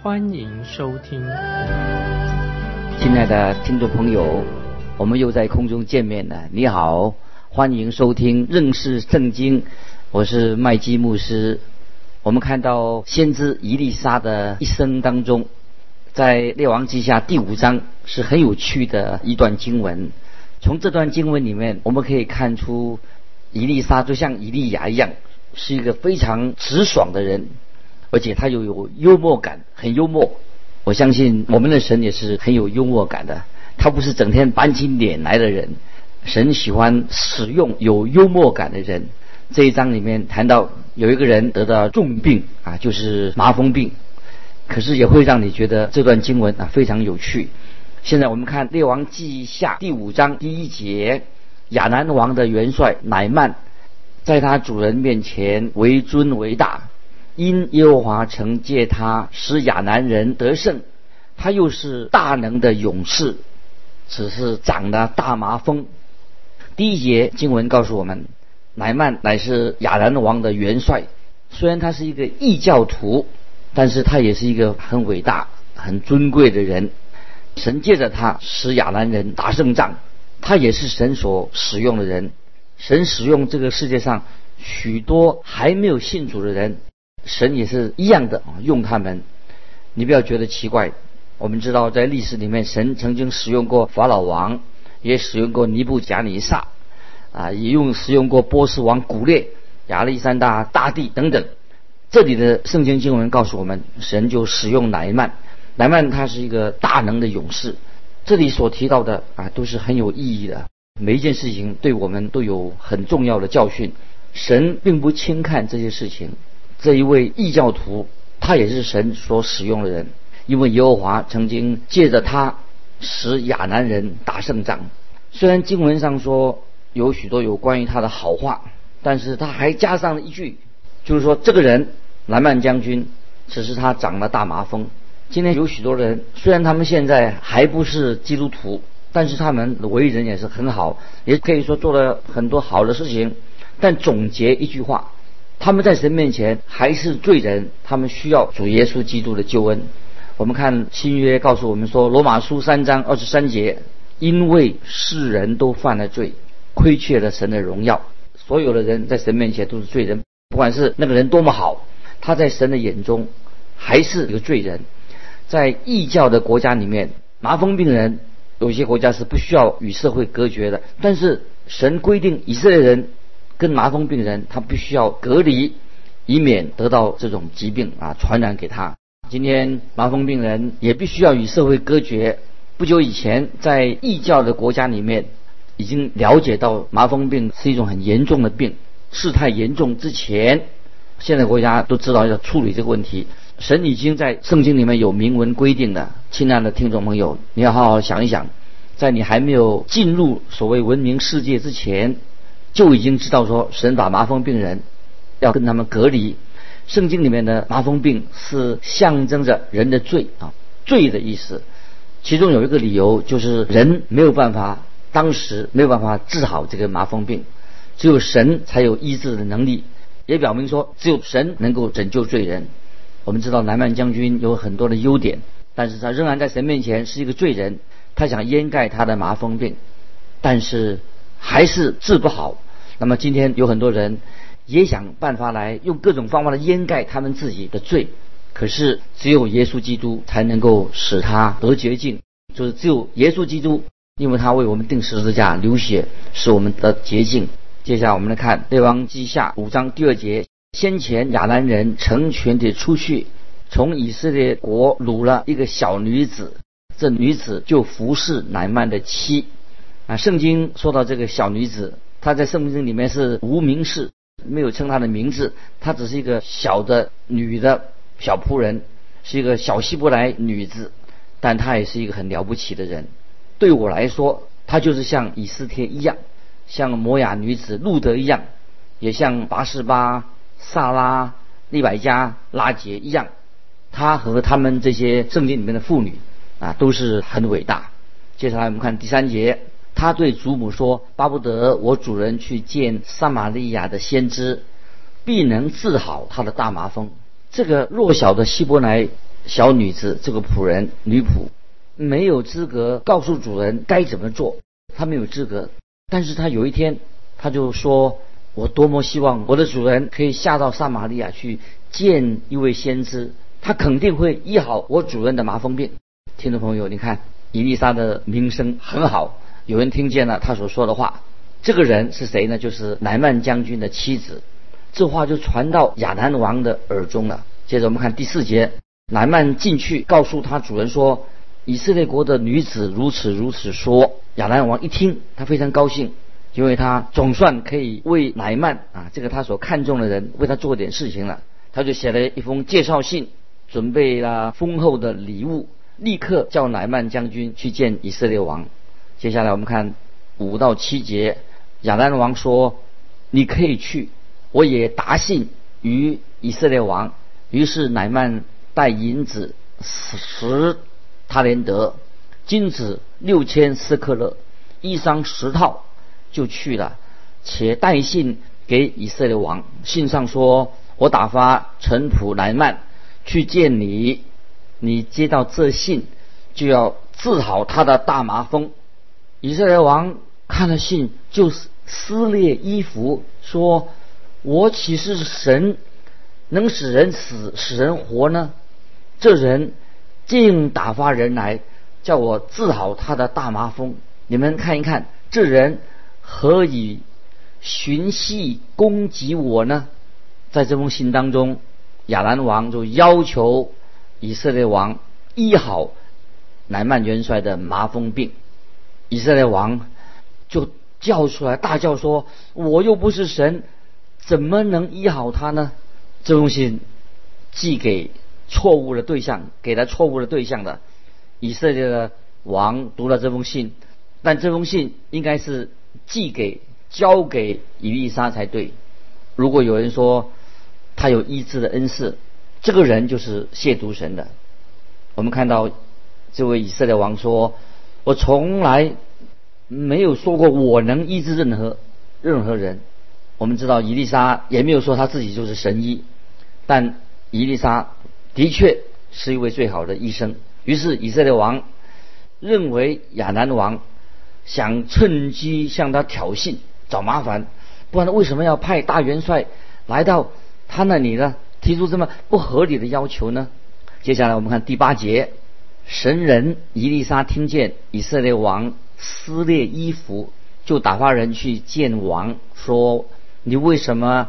欢迎收听。亲爱的听众朋友，我们又在空中见面了。你好，欢迎收听认识圣经，我是麦基牧师。我们看到先知伊丽莎的一生当中，在列王记下第五章是很有趣的一段经文。从这段经文里面，我们可以看出，伊丽莎就像伊利亚一样，是一个非常直爽的人，而且他又有幽默感，很幽默。我相信我们的神也是很有幽默感的，他不是整天板起脸来的人。神喜欢使用有幽默感的人。这一章里面谈到有一个人得到重病啊，就是麻风病，可是也会让你觉得这段经文啊非常有趣。现在我们看《列王记下》第五章第一节，亚南王的元帅乃曼，在他主人面前为尊为大，因耶和华曾借他使亚南人得胜，他又是大能的勇士，只是长了大麻风。第一节经文告诉我们。乃曼乃是亚兰王的元帅，虽然他是一个异教徒，但是他也是一个很伟大、很尊贵的人。神借着他使亚兰人打胜仗，他也是神所使用的人。神使用这个世界上许多还没有信主的人，神也是一样的用他们。你不要觉得奇怪，我们知道在历史里面，神曾经使用过法老王，也使用过尼布贾尼撒。啊，也用使用过波斯王古列、亚历山大大帝等等。这里的圣经经文告诉我们，神就使用乃曼。乃曼他是一个大能的勇士。这里所提到的啊，都是很有意义的。每一件事情对我们都有很重要的教训。神并不轻看这些事情。这一位异教徒，他也是神所使用的人，因为耶和华曾经借着他使亚南人打胜仗。虽然经文上说。有许多有关于他的好话，但是他还加上了一句，就是说这个人南曼将军只是他长了大麻风。今天有许多人，虽然他们现在还不是基督徒，但是他们为人也是很好，也可以说做了很多好的事情。但总结一句话，他们在神面前还是罪人，他们需要主耶稣基督的救恩。我们看新约告诉我们说，罗马书三章二十三节，因为世人都犯了罪。亏缺了神的荣耀，所有的人在神面前都是罪人，不管是那个人多么好，他在神的眼中还是一个罪人。在异教的国家里面，麻风病人有些国家是不需要与社会隔绝的，但是神规定以色列人跟麻风病人他必须要隔离，以免得到这种疾病啊传染给他。今天麻风病人也必须要与社会隔绝。不久以前，在异教的国家里面。已经了解到麻风病是一种很严重的病，事态严重之前，现在国家都知道要处理这个问题。神已经在圣经里面有明文规定的，亲爱的听众朋友，你要好好想一想，在你还没有进入所谓文明世界之前，就已经知道说神把麻风病人要跟他们隔离。圣经里面的麻风病是象征着人的罪啊，罪的意思。其中有一个理由就是人没有办法。当时没有办法治好这个麻风病，只有神才有医治的能力，也表明说只有神能够拯救罪人。我们知道南曼将军有很多的优点，但是他仍然在神面前是一个罪人。他想掩盖他的麻风病，但是还是治不好。那么今天有很多人也想办法来用各种方法来掩盖他们自己的罪，可是只有耶稣基督才能够使他得洁净，就是只有耶稣基督。因为他为我们定十字架流血，使我们得捷径。接下来我们来看《列王记下》五章第二节：先前亚兰人成群地出去，从以色列国掳了一个小女子，这女子就服侍乃曼的妻。啊，圣经说到这个小女子，她在圣经里面是无名氏，没有称她的名字，她只是一个小的女的小仆人，是一个小希伯来女子。但她也是一个很了不起的人。对我来说，她就是像以斯帖一样，像摩雅女子路德一样，也像拔示巴、萨拉、利百加、拉杰一样。她和他们这些圣经里面的妇女啊，都是很伟大。接下来我们看第三节，他对祖母说：“巴不得我主人去见撒玛利亚的先知，必能治好他的大麻风。”这个弱小的希伯来小女子，这个仆人女仆，没有资格告诉主人该怎么做，她没有资格。但是她有一天，她就说：“我多么希望我的主人可以下到撒玛利亚去见一位先知。”他肯定会医好我主人的麻风病。听众朋友，你看伊丽莎的名声很好，有人听见了他所说的话。这个人是谁呢？就是乃曼将军的妻子。这话就传到亚兰王的耳中了。接着我们看第四节，乃曼进去告诉他主人说：“以色列国的女子如此如此说。”亚兰王一听，他非常高兴，因为他总算可以为乃曼啊这个他所看重的人为他做点事情了。他就写了一封介绍信。准备了丰厚的礼物，立刻叫乃曼将军去见以色列王。接下来我们看五到七节，亚兰王说：“你可以去，我也答信于以色列王。”于是乃曼带银子十塔连德，金子六千斯克勒，衣裳十套，就去了，且带信给以色列王。信上说：“我打发臣仆乃曼。”去见你，你接到这信，就要治好他的大麻风。以色列王看了信，就撕裂衣服，说：“我岂是神，能使人死，使人活呢？这人竟打发人来，叫我治好他的大麻风。你们看一看，这人何以寻隙攻击我呢？”在这封信当中。亚兰王就要求以色列王医好乃曼元帅的麻风病，以色列王就叫出来大叫说：“我又不是神，怎么能医好他呢？”这封信寄给错误的对象，给他错误的对象的以色列的王读了这封信，但这封信应该是寄给交给以利沙才对。如果有人说，他有医治的恩赐，这个人就是亵渎神的。我们看到这位以色列王说：“我从来没有说过我能医治任何任何人。”我们知道伊丽莎也没有说他自己就是神医，但伊丽莎的确是一位最好的医生。于是以色列王认为亚南王想趁机向他挑衅、找麻烦，不然为什么要派大元帅来到？他那里呢提出这么不合理的要求呢？接下来我们看第八节，神人伊丽莎听见以色列王撕裂衣服，就打发人去见王，说：“你为什么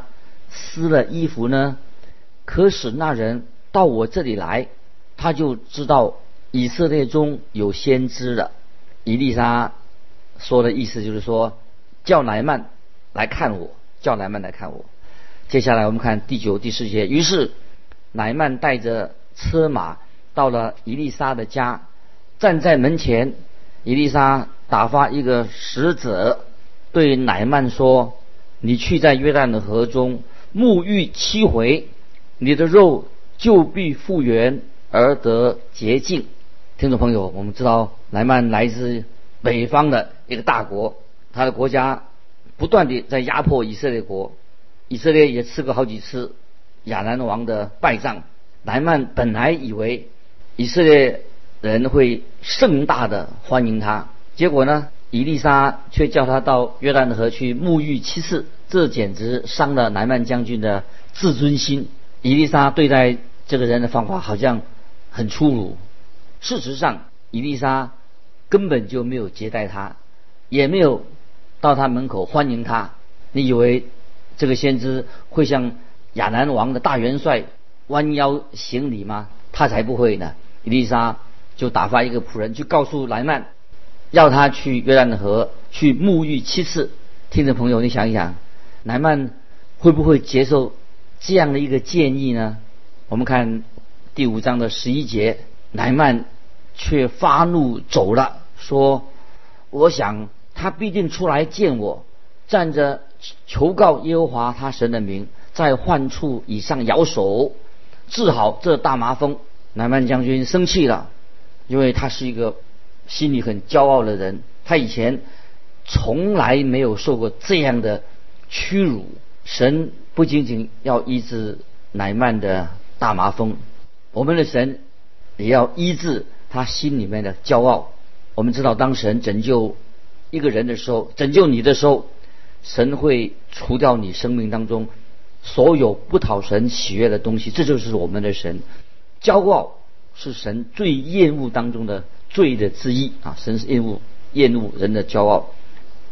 撕了衣服呢？”可使那人到我这里来，他就知道以色列中有先知了。伊丽莎说的意思就是说，叫乃曼来看我，叫乃曼来看我。接下来我们看第九、第十节。于是，乃曼带着车马到了伊丽莎的家，站在门前。伊丽莎打发一个使者对乃曼说：“你去在约旦的河中沐浴七回，你的肉就必复原而得洁净。”听众朋友，我们知道乃曼来自北方的一个大国，他的国家不断地在压迫以色列国。以色列也吃过好几次亚兰王的败仗。乃曼本来以为以色列人会盛大的欢迎他，结果呢，伊丽莎却叫他到约旦河去沐浴七次，这简直伤了南曼将军的自尊心。伊丽莎对待这个人的方法好像很粗鲁。事实上，伊丽莎根本就没有接待他，也没有到他门口欢迎他。你以为？这个先知会向亚南王的大元帅弯腰行礼吗？他才不会呢！伊丽莎就打发一个仆人去告诉莱曼，要他去约旦河去沐浴七次。听众朋友，你想一想，莱曼会不会接受这样的一个建议呢？我们看第五章的十一节，莱曼却发怒走了，说：“我想他必定出来见我，站着求告耶和华他神的名，在患处以上摇手，治好这大麻风。”南曼将军生气了，因为他是一个心里很骄傲的人，他以前从来没有受过这样的屈辱。神不仅仅要医治乃曼的大麻风，我们的神也要医治他心里面的骄傲。我们知道，当神拯救一个人的时候，拯救你的时候，神会除掉你生命当中所有不讨神喜悦的东西。这就是我们的神。骄傲是神最厌恶当中的罪的之一啊！神是厌恶厌恶人的骄傲。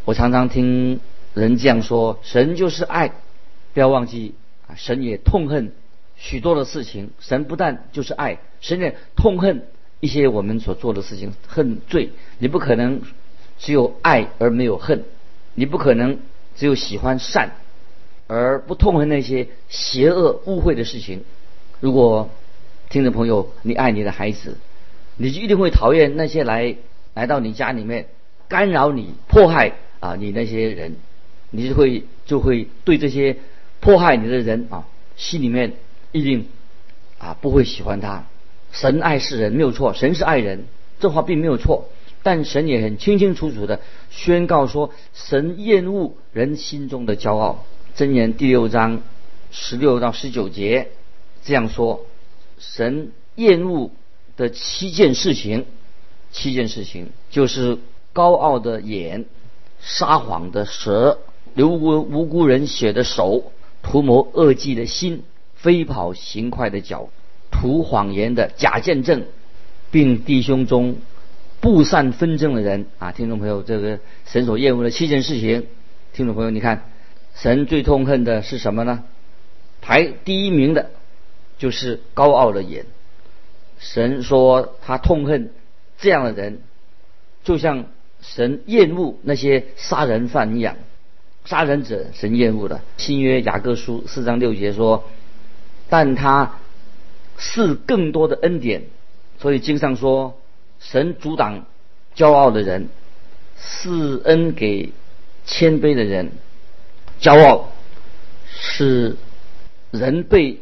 我常常听人这样说：神就是爱。不要忘记啊，神也痛恨许多的事情。神不但就是爱，神也痛恨一些我们所做的事情，恨罪。你不可能只有爱而没有恨，你不可能只有喜欢善而不痛恨那些邪恶污秽的事情。如果听众朋友你爱你的孩子，你就一定会讨厌那些来来到你家里面干扰你、迫害啊你那些人，你就会就会对这些。迫害你的人啊，心里面一定啊不会喜欢他。神爱世人没有错，神是爱人，这话并没有错。但神也很清清楚楚的宣告说，神厌恶人心中的骄傲。箴言第六章十六到十九节这样说：神厌恶的七件事情，七件事情就是高傲的眼、撒谎的舌、流无无辜人血的手。图谋恶计的心，飞跑行快的脚，图谎言的假见证，并弟兄中不散纷争的人啊！听众朋友，这个神所厌恶的七件事情，听众朋友，你看，神最痛恨的是什么呢？排第一名的，就是高傲的眼。神说他痛恨这样的人，就像神厌恶那些杀人犯一样。杀人者，神厌恶的。新约雅各书四章六节说：“但他是更多的恩典。”所以经上说：“神阻挡骄傲的人，赐恩给谦卑的人。”骄傲是人被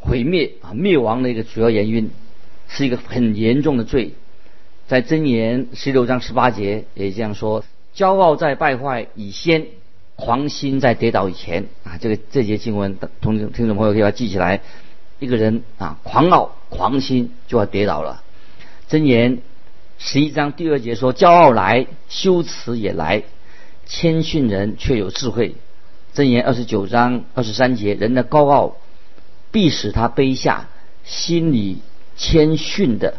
毁灭啊灭亡的一个主要原因，是一个很严重的罪。在箴言十六章十八节也这样说：“骄傲在败坏以先。”狂心在跌倒以前啊，这个这节经文，同听众朋友可以要记起来。一个人啊，狂傲、狂心就要跌倒了。箴言十一章第二节说：“骄傲来，羞耻也来；谦逊人却有智慧。”箴言二十九章二十三节：“人的高傲必使他卑下，心里谦逊的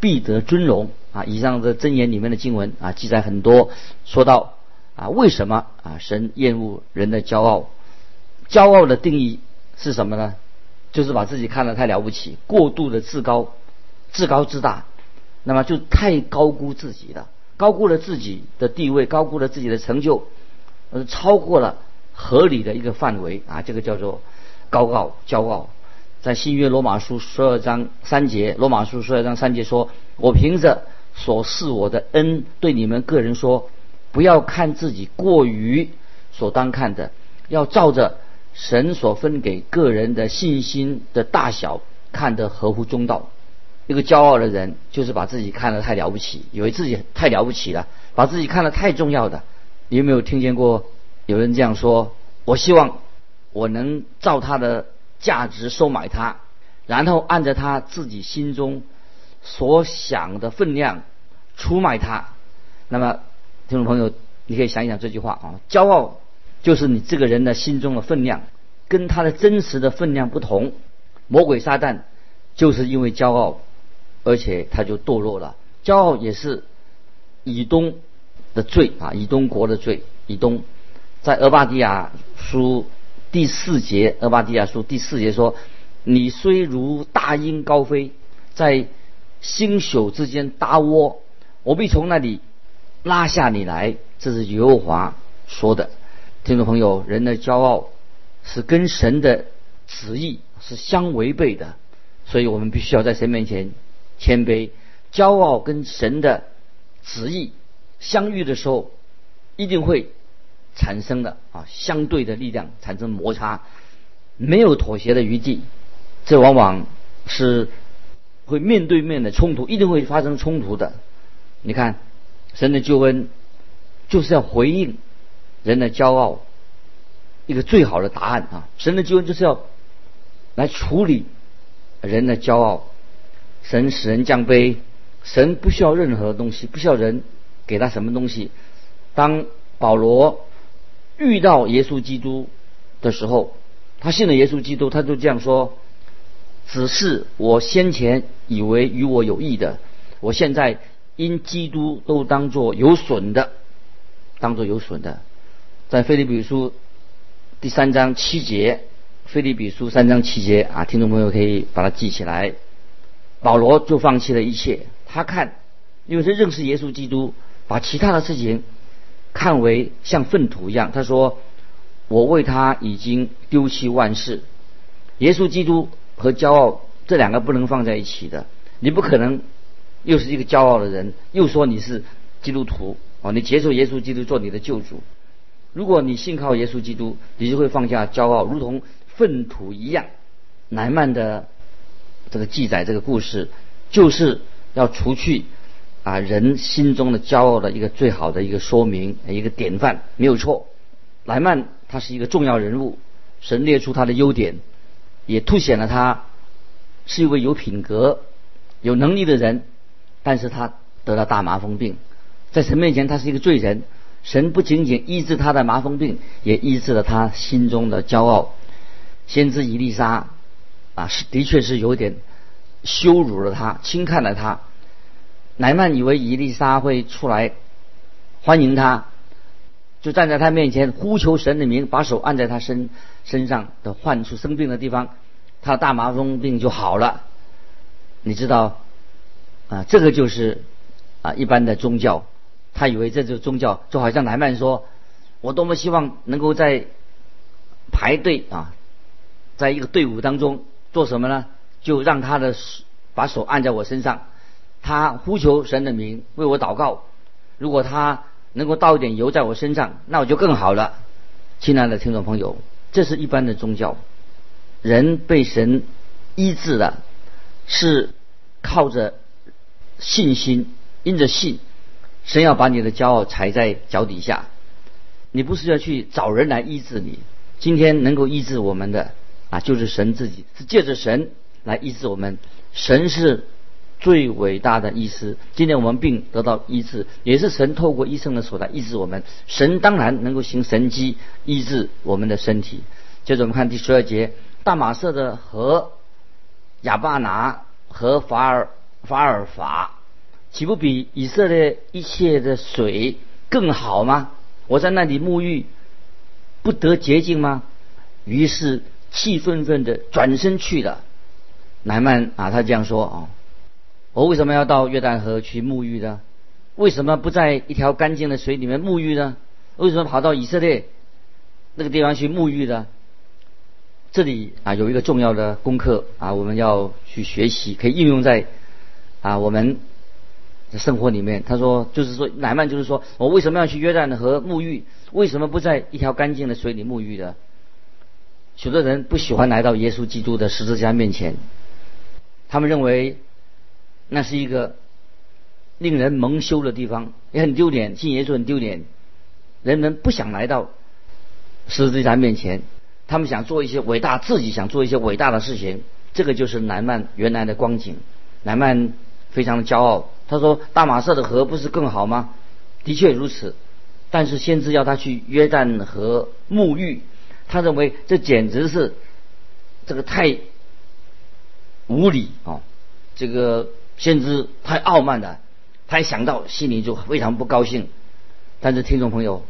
必得尊荣。”啊，以上的箴言里面的经文啊，记载很多，说到。啊，为什么啊？神厌恶人的骄傲。骄傲的定义是什么呢？就是把自己看得太了不起，过度的自高、自高自大，那么就太高估自己了，高估了自己的地位，高估了自己的成就，呃，超过了合理的一个范围啊，这个叫做高傲、骄傲。在新约罗马书十二章三节，罗马书十二章三节说：“我凭着所示我的恩，对你们个人说。”不要看自己过于所当看的，要照着神所分给个人的信心的大小看得合乎中道。一个骄傲的人就是把自己看得太了不起，以为自己太了不起了，把自己看得太重要的。你有没有听见过有人这样说？我希望我能照他的价值收买他，然后按照他自己心中所想的分量出卖他。那么。听众朋友，你可以想一想这句话啊，骄傲就是你这个人的心中的分量，跟他的真实的分量不同。魔鬼撒旦就是因为骄傲，而且他就堕落了。骄傲也是以东的罪啊，以东国的罪。以东在俄巴底亚书第四节，厄巴迪亚书第四节说：“你虽如大鹰高飞，在星宿之间搭窝，我必从那里。”拉下你来，这是耶和华说的。听众朋友，人的骄傲是跟神的旨意是相违背的，所以我们必须要在神面前谦卑，骄傲跟神的旨意相遇的时候，一定会产生的啊相对的力量产生摩擦，没有妥协的余地，这往往是会面对面的冲突，一定会发生冲突的。你看，神的救恩就是要回应人的骄傲，一个最好的答案啊！神的救恩就是要来处理人的骄傲，神使人降卑。神不需要任何东西，不需要人给他什么东西。当保罗遇到耶稣基督的时候，他信了耶稣基督，他就这样说：“只是我先前以为与我有益的，我现在因基督都当作有损的，当作有损的。”在腓利比书第三章七节，腓利比书三章七节啊，听众朋友可以把它记起来。保罗就放弃了一切。他看，因为他认识耶稣基督，把其他的事情看为像粪土一样。他说：“我为他已经丢弃万事。”耶稣基督和骄傲这两个不能放在一起的。你不可能又是一个骄傲的人，又说你是基督徒哦，你接受耶稣基督做你的救主。如果你信靠耶稣基督，你就会放下骄傲，如同粪土一样。乃曼的这个记载，这个故事就是。要除去啊人心中的骄傲的一个最好的一个说明一个典范没有错，莱曼他是一个重要人物，神列出他的优点，也凸显了他是一位有品格、有能力的人，但是他得了大麻风病，在神面前他是一个罪人，神不仅仅医治他的麻风病，也医治了他心中的骄傲。先知伊丽莎啊是的确是有点羞辱了他，轻看了他。乃曼以为伊丽莎会出来欢迎他，就站在他面前呼求神的名，把手按在他身身上的患处生病的地方，他大麻风病就好了。你知道啊，这个就是啊一般的宗教，他以为这就是宗教，就好像乃曼说：“我多么希望能够在排队啊，在一个队伍当中做什么呢？就让他的把手按在我身上。”他呼求神的名为我祷告，如果他能够倒一点油在我身上，那我就更好了。亲爱的听众朋友，这是一般的宗教，人被神医治了，是靠着信心，因着信，神要把你的骄傲踩在脚底下。你不是要去找人来医治你，今天能够医治我们的啊，就是神自己，是借着神来医治我们。神是。最伟大的医师，今天我们病得到医治，也是神透过医生的手来医治我们。神当然能够行神迹医治我们的身体。接着我们看第十二节，大马色的河亚巴拿和法尔法尔法，岂不比以色列一切的水更好吗？我在那里沐浴，不得洁净吗？于是气愤愤的转身去了。乃曼啊，他这样说啊。我为什么要到约旦河去沐浴呢？为什么不在一条干净的水里面沐浴呢？为什么跑到以色列那个地方去沐浴呢？这里啊有一个重要的功课啊，我们要去学习，可以应用在啊我们的生活里面。他说，就是说，乃曼就是说我为什么要去约旦河沐浴？为什么不在一条干净的水里沐浴的？许多人不喜欢来到耶稣基督的十字架面前，他们认为。那是一个令人蒙羞的地方，也很丢脸。信耶稣很丢脸，人们不想来到十字架面前，他们想做一些伟大，自己想做一些伟大的事情。这个就是南曼原来的光景。南曼非常的骄傲，他说：“大马色的河不是更好吗？”的确如此，但是先知要他去约旦河沐浴，他认为这简直是这个太无理啊！这个。先知太傲慢了，他一想到心里就非常不高兴。但是听众朋友，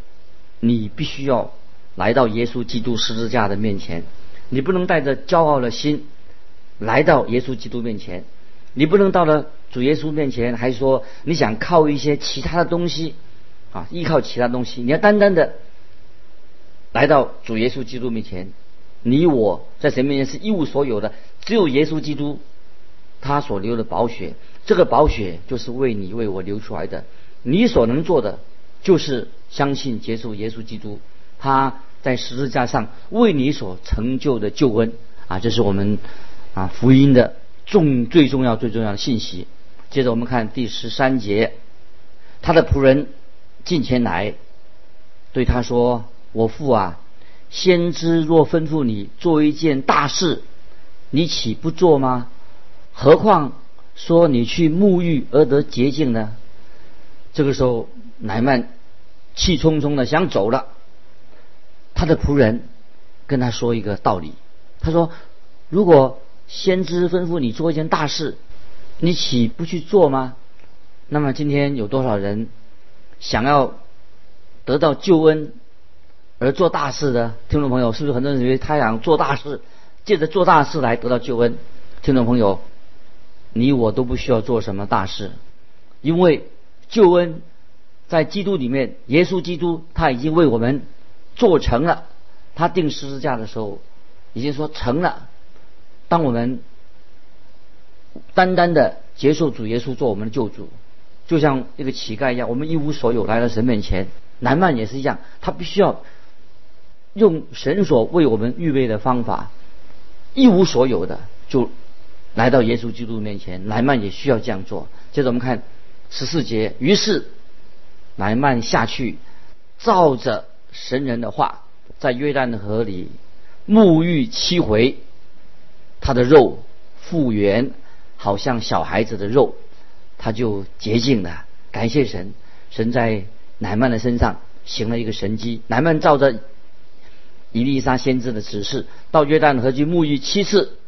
你必须要来到耶稣基督十字架的面前，你不能带着骄傲的心来到耶稣基督面前，你不能到了主耶稣面前还说你想靠一些其他的东西啊，依靠其他东西，你要单单的来到主耶稣基督面前。你我在神面前是一无所有的，只有耶稣基督。他所流的宝血，这个宝血就是为你为我流出来的。你所能做的，就是相信接受耶稣基督，他在十字架上为你所成就的救恩啊！这是我们啊福音的重最重要最重要的信息。接着我们看第十三节，他的仆人进前来，对他说：“我父啊，先知若吩咐你做一件大事，你岂不做吗？何况说你去沐浴而得洁净呢？”这个时候，乃曼气冲冲的想走了。他的仆人跟他说一个道理，他说：“如果先知吩咐你做一件大事，你岂不去做吗？那么今天有多少人想要得到救恩而做大事的？听众朋友，是不是很多人认为他想做大事，借着做大事来得到救恩？听众朋友，你我都不需要做什么大事，因为救恩在基督里面，耶稣基督他已经为我们做成了。他定十字架的时候已经说成了。当我们单单的接受主耶稣做我们的救主，就像一个乞丐一样，我们一无所有来到神面前。南曼也是一样，他必须要用神所为我们预备的方法，一无所有的就来到耶稣基督面前。莱曼也需要这样做。接着我们看十四节，于是莱曼下去，照着神人的话，在约旦河里沐浴七回，他的肉复原。好像小孩子的肉，他就洁净了。感谢神，神在乃曼的身上行了一个神迹。乃曼照着伊丽莎先知的指示，到约旦河去沐浴七次，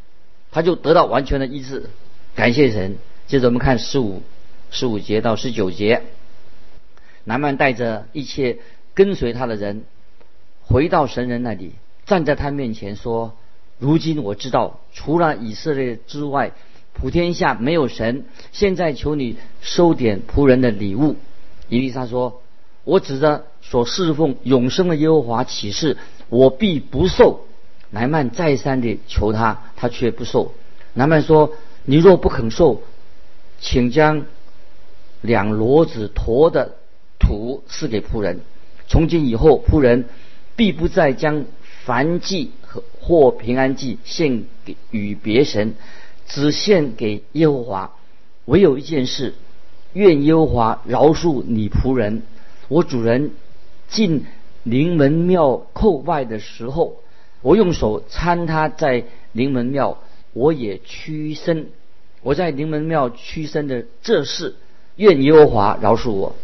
他就得到完全的医治。感谢神。接着我们看十五十五节到十九节，南曼带着一切跟随他的人回到神人那里，站在他面前说：“如今我知道，除了以色列之外。”普天下没有神，现在求你收点仆人的礼物。伊丽莎说：“我指着所侍奉永生的耶和华起誓，我必不受。”南曼再三地求他，他却不受。南曼说：“你若不肯受，请将两骡子驮的土赐给仆人。从今以后，仆人必不再将燔祭和或平安祭献给与别神。”只献给耶和华，唯有一件事，愿耶和华饶恕你仆人。我主人进灵门庙叩拜的时候，我用手搀他在灵门庙，我也屈身。我在灵门庙屈身的这事，愿耶和华饶恕我。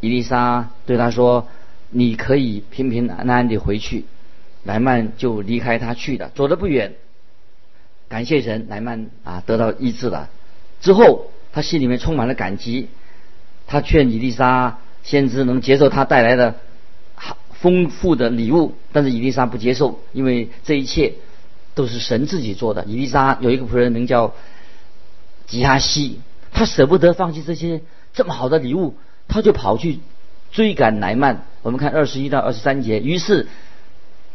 伊丽莎对他说：“你可以平平安安地回去。”莱曼就离开他去了，走得不远。感谢神，莱曼啊得到医治了。之后，他心里面充满了感激。他劝伊丽莎先知能接受他带来的丰富的礼物，但是伊丽莎不接受，因为这一切都是神自己做的。伊丽莎有一个仆人名叫吉哈西，他舍不得放弃这些这么好的礼物，他就跑去追赶乃曼。我们看二十一到二十三节，于是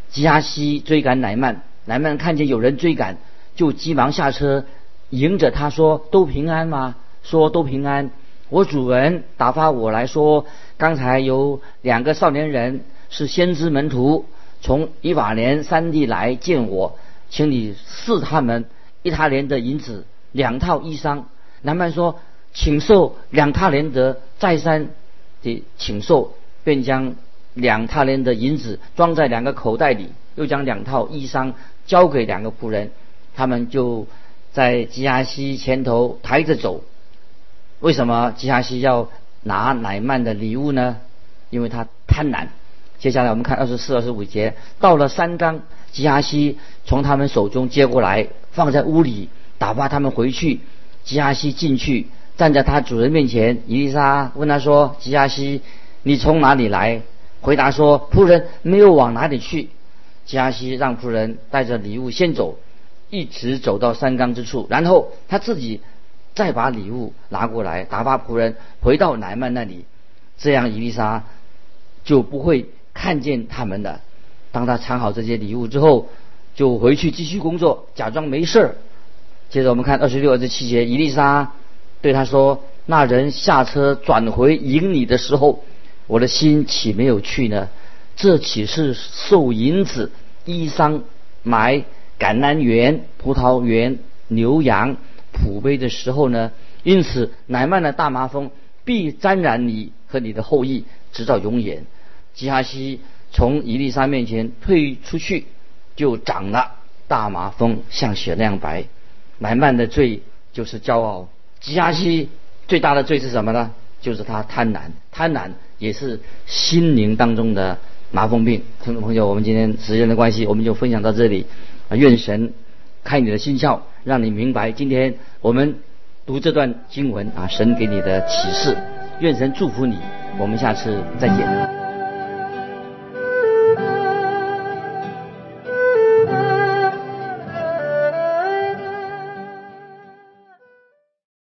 吉哈西追赶乃曼，乃曼看见有人追赶。就急忙下车，迎着他说：“都平安吗？”说：“都平安。”我主人打发我来说，刚才有两个少年人是先知门徒，从以法莲山地来见我，请你赐他们一他连的银子，两套衣裳。南曼说：“请受两他连德再三的请受，便将两他连的银子装在两个口袋里，又将两套衣裳交给两个仆人。”他们就在吉亚西前头抬着走。为什么吉亚西要拿乃曼的礼物呢？因为他贪婪。接下来我们看二十四、二十五节，到了三章，基亚西从他们手中接过来，放在屋里，打发他们回去。基亚西进去，站在他主人面前。伊丽莎问他说：“基亚西，你从哪里来？”回答说：“仆人没有往哪里去。”基亚西让仆人带着礼物先走。一直走到山冈之处，然后他自己再把礼物拿过来，打发仆人回到乃曼那里，这样伊丽莎就不会看见他们的。当他藏好这些礼物之后，就回去继续工作，假装没事儿。接着我们看二十六、二十七节，伊丽莎对他说：“那人下车转回迎你的时候，我的心岂没有去呢？这岂是受银子、衣裳、买橄榄园、葡萄园、牛羊、仆杯的时候呢？因此，乃曼的大麻风必沾染你和你的后裔，直到永远。”基哈西从伊丽莎面前退出去，就长了大麻风，像雪那样白。乃曼的罪就是骄傲。基哈西最大的罪是什么呢？就是他贪婪，贪婪也是心灵当中的麻风病。听众朋友，我们今天时间的关系，我们就分享到这里。啊，愿神开你的心窍，让你明白今天我们读这段经文啊，神给你的启示。愿神祝福你。我们下次再见。